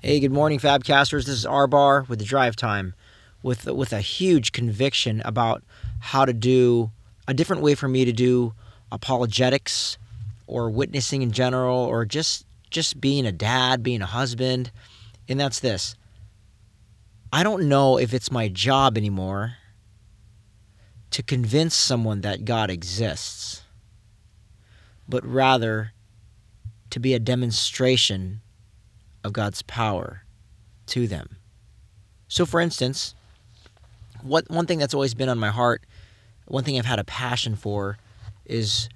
Hey, good morning, Fabcasters. This is R Bar with the Drive Time, with with a huge conviction about how to do a different way for me to do apologetics or witnessing in general, or just just being a dad, being a husband, and that's this. I don't know if it's my job anymore to convince someone that God exists, but rather to be a demonstration of God's power to them. So, for instance, what one thing that's always been on my heart, one thing I've had a passion for, is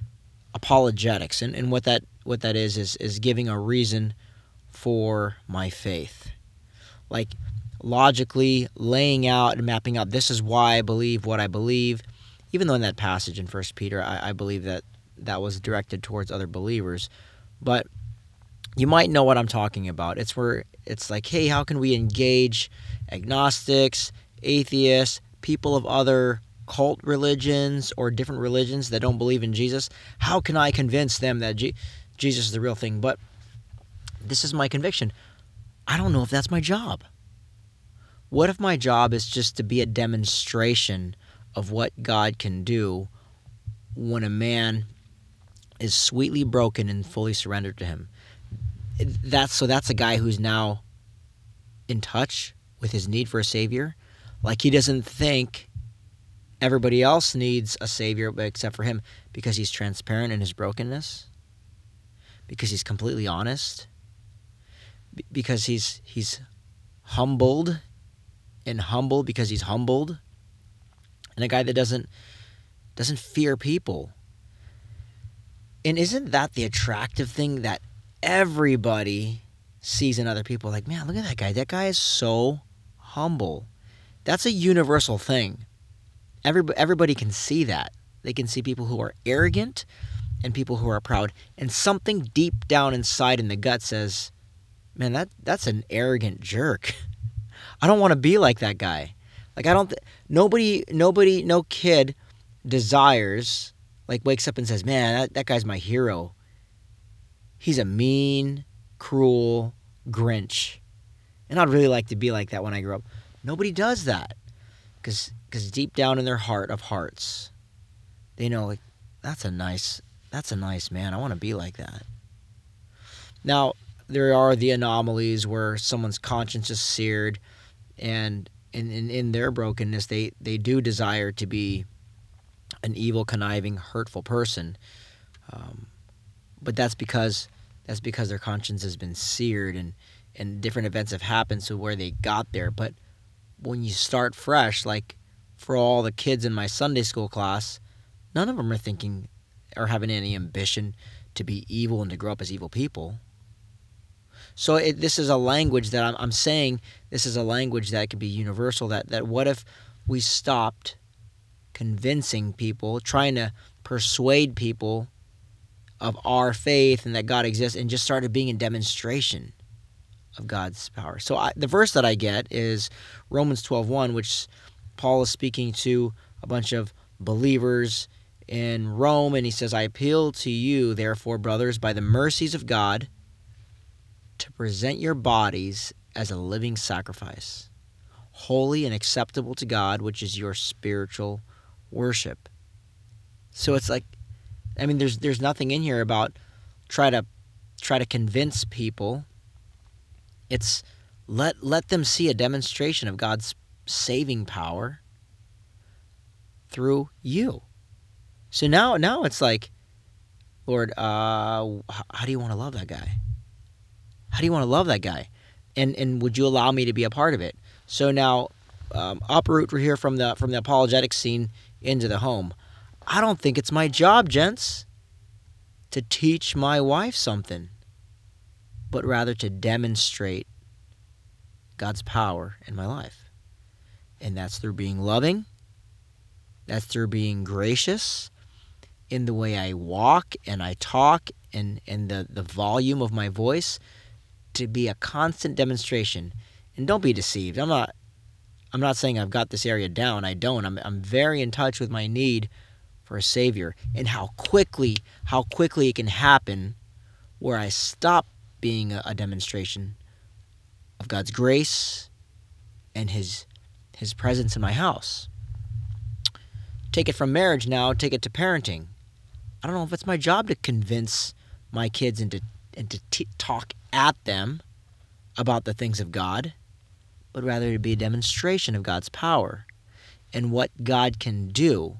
apologetics, and, and what that what that is is is giving a reason for my faith, like logically laying out and mapping out. This is why I believe what I believe, even though in that passage in First Peter, I, I believe that that was directed towards other believers, but you might know what I'm talking about. It's where it's like, hey, how can we engage agnostics, atheists, people of other cult religions or different religions that don't believe in Jesus? How can I convince them that G- Jesus is the real thing? But this is my conviction. I don't know if that's my job. What if my job is just to be a demonstration of what God can do when a man is sweetly broken and fully surrendered to Him? That's so that's a guy who's now in touch with his need for a savior. Like he doesn't think everybody else needs a savior except for him because he's transparent in his brokenness, because he's completely honest, because he's he's humbled and humble because he's humbled, and a guy that doesn't doesn't fear people. And isn't that the attractive thing that everybody sees in other people like, man, look at that guy. That guy is so humble. That's a universal thing. Everybody, everybody can see that. They can see people who are arrogant and people who are proud. And something deep down inside in the gut says, man, that, that's an arrogant jerk. I don't want to be like that guy. Like I don't th- nobody nobody no kid desires like wakes up and says, "Man, that, that guy's my hero." He's a mean, cruel Grinch. And I'd really like to be like that when I grow up. Nobody does that. Cuz cuz deep down in their heart of hearts, they know like that's a nice that's a nice man. I want to be like that. Now, there are the anomalies where someone's conscience is seared and in, in, in their brokenness they, they do desire to be an evil, conniving, hurtful person. Um, but that's because that's because their conscience has been seared and and different events have happened to where they got there. But when you start fresh like for all the kids in my sunday school class none of them are thinking or having any ambition to be evil and to grow up as evil people. So it, this is a language that I'm, I'm saying this is a language that could be universal that, that what if we stopped convincing people trying to persuade people of our faith and that God exists and just started being a demonstration of God's power. So I, the verse that I get is Romans 12:1 which Paul is speaking to a bunch of believers in Rome and he says I appeal to you therefore brothers by the mercies of God to present your bodies as a living sacrifice holy and acceptable to God which is your spiritual worship. So it's like I mean, there's there's nothing in here about try to try to convince people. It's let let them see a demonstration of God's saving power through you. So now now it's like, Lord, uh, how do you want to love that guy? How do you want to love that guy? And and would you allow me to be a part of it? So now, um, uproot here from the from the apologetic scene into the home. I don't think it's my job, gents, to teach my wife something, but rather to demonstrate God's power in my life. And that's through being loving, that's through being gracious in the way I walk and I talk and, and the, the volume of my voice to be a constant demonstration. And don't be deceived. I'm not I'm not saying I've got this area down. I don't. I'm I'm very in touch with my need for a savior and how quickly how quickly it can happen where I stop being a, a demonstration of God's grace and his his presence in my house. Take it from marriage now, take it to parenting. I don't know if it's my job to convince my kids and to and to t- talk at them about the things of God, but rather to be a demonstration of God's power and what God can do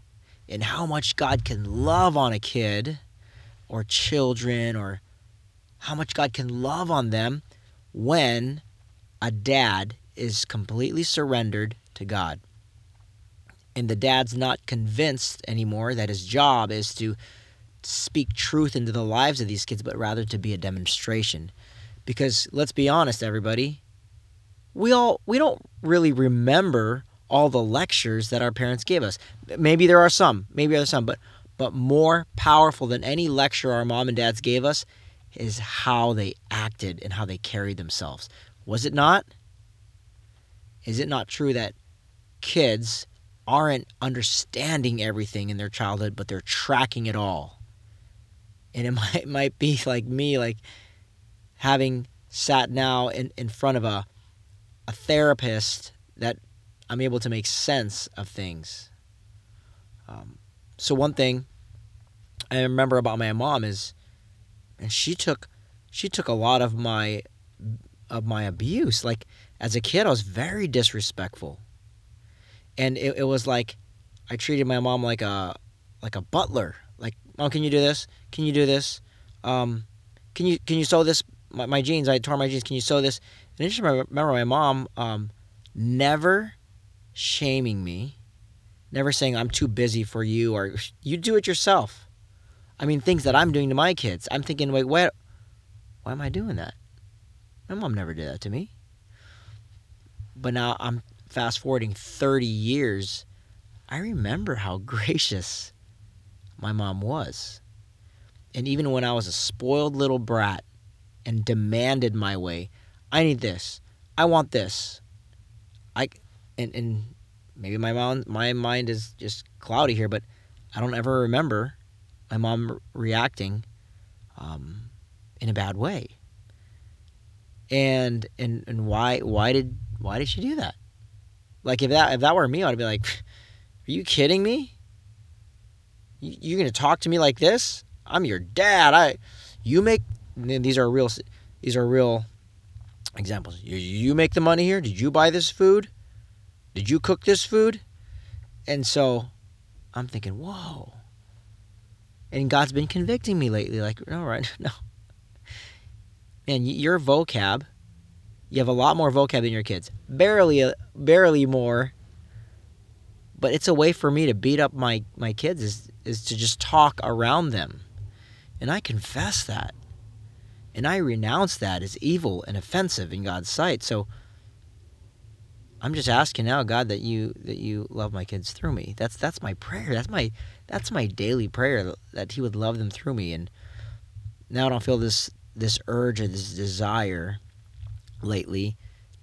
and how much God can love on a kid or children or how much God can love on them when a dad is completely surrendered to God. And the dad's not convinced anymore that his job is to speak truth into the lives of these kids, but rather to be a demonstration. Because let's be honest, everybody, we all we don't really remember all the lectures that our parents gave us. Maybe there are some, maybe there are some, but but more powerful than any lecture our mom and dads gave us is how they acted and how they carried themselves. Was it not? Is it not true that kids aren't understanding everything in their childhood, but they're tracking it all? And it might might be like me, like having sat now in, in front of a a therapist that I'm able to make sense of things. Um, so one thing I remember about my mom is, and she took she took a lot of my of my abuse. Like as a kid, I was very disrespectful, and it, it was like I treated my mom like a like a butler. Like, mom, can you do this? Can you do this? Um, can you can you sew this? My, my jeans, I tore my jeans. Can you sew this? And I just remember my mom um, never shaming me, never saying I'm too busy for you or you do it yourself. I mean, things that I'm doing to my kids. I'm thinking, wait, what? Why am I doing that? My mom never did that to me. But now I'm fast forwarding 30 years. I remember how gracious my mom was. And even when I was a spoiled little brat and demanded my way, I need this. I want this. I and and maybe my mom my mind is just cloudy here, but I don't ever remember my mom reacting um, in a bad way. And and and why why did why did she do that? Like if that if that were me, I'd be like, "Are you kidding me? You, you're gonna talk to me like this? I'm your dad. I, you make these are real these are real examples. You, you make the money here. Did you buy this food? Did you cook this food? And so I'm thinking, whoa. And God's been convicting me lately. Like, all right, no. Man, your vocab, you have a lot more vocab than your kids. Barely, uh, barely more. But it's a way for me to beat up my, my kids is, is to just talk around them. And I confess that. And I renounce that as evil and offensive in God's sight. So I'm just asking now, God, that you that you love my kids through me. That's that's my prayer. That's my that's my daily prayer that He would love them through me. And now I don't feel this this urge or this desire lately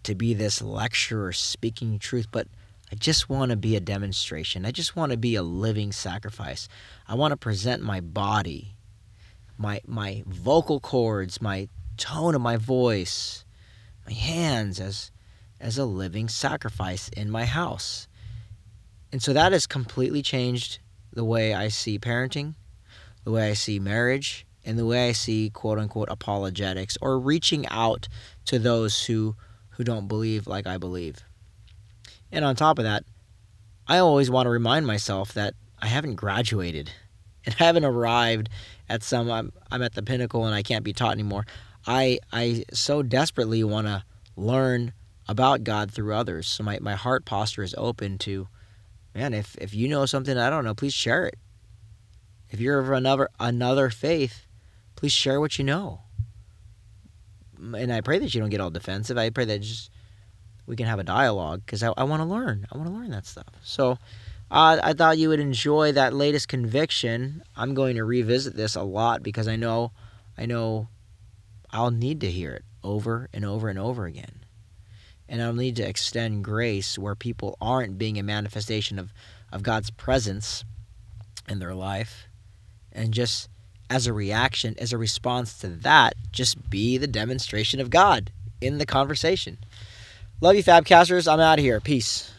to be this lecturer speaking truth, but I just want to be a demonstration. I just want to be a living sacrifice. I want to present my body, my my vocal cords, my tone of my voice, my hands as as a living sacrifice in my house. And so that has completely changed the way I see parenting, the way I see marriage, and the way I see quote unquote apologetics or reaching out to those who who don't believe like I believe. And on top of that, I always want to remind myself that I haven't graduated and I haven't arrived at some I'm, I'm at the pinnacle and I can't be taught anymore. I I so desperately want to learn about God through others. So my, my heart posture is open to, man, if, if you know something I don't know, please share it. If you're of another another faith, please share what you know. And I pray that you don't get all defensive. I pray that just we can have a dialogue because I, I want to learn. I want to learn that stuff. So uh, I thought you would enjoy that latest conviction. I'm going to revisit this a lot because I know, I know, I'll need to hear it over and over and over again and I'll need to extend grace where people aren't being a manifestation of, of God's presence in their life. And just as a reaction, as a response to that, just be the demonstration of God in the conversation. Love you, Fabcasters. I'm out of here. Peace.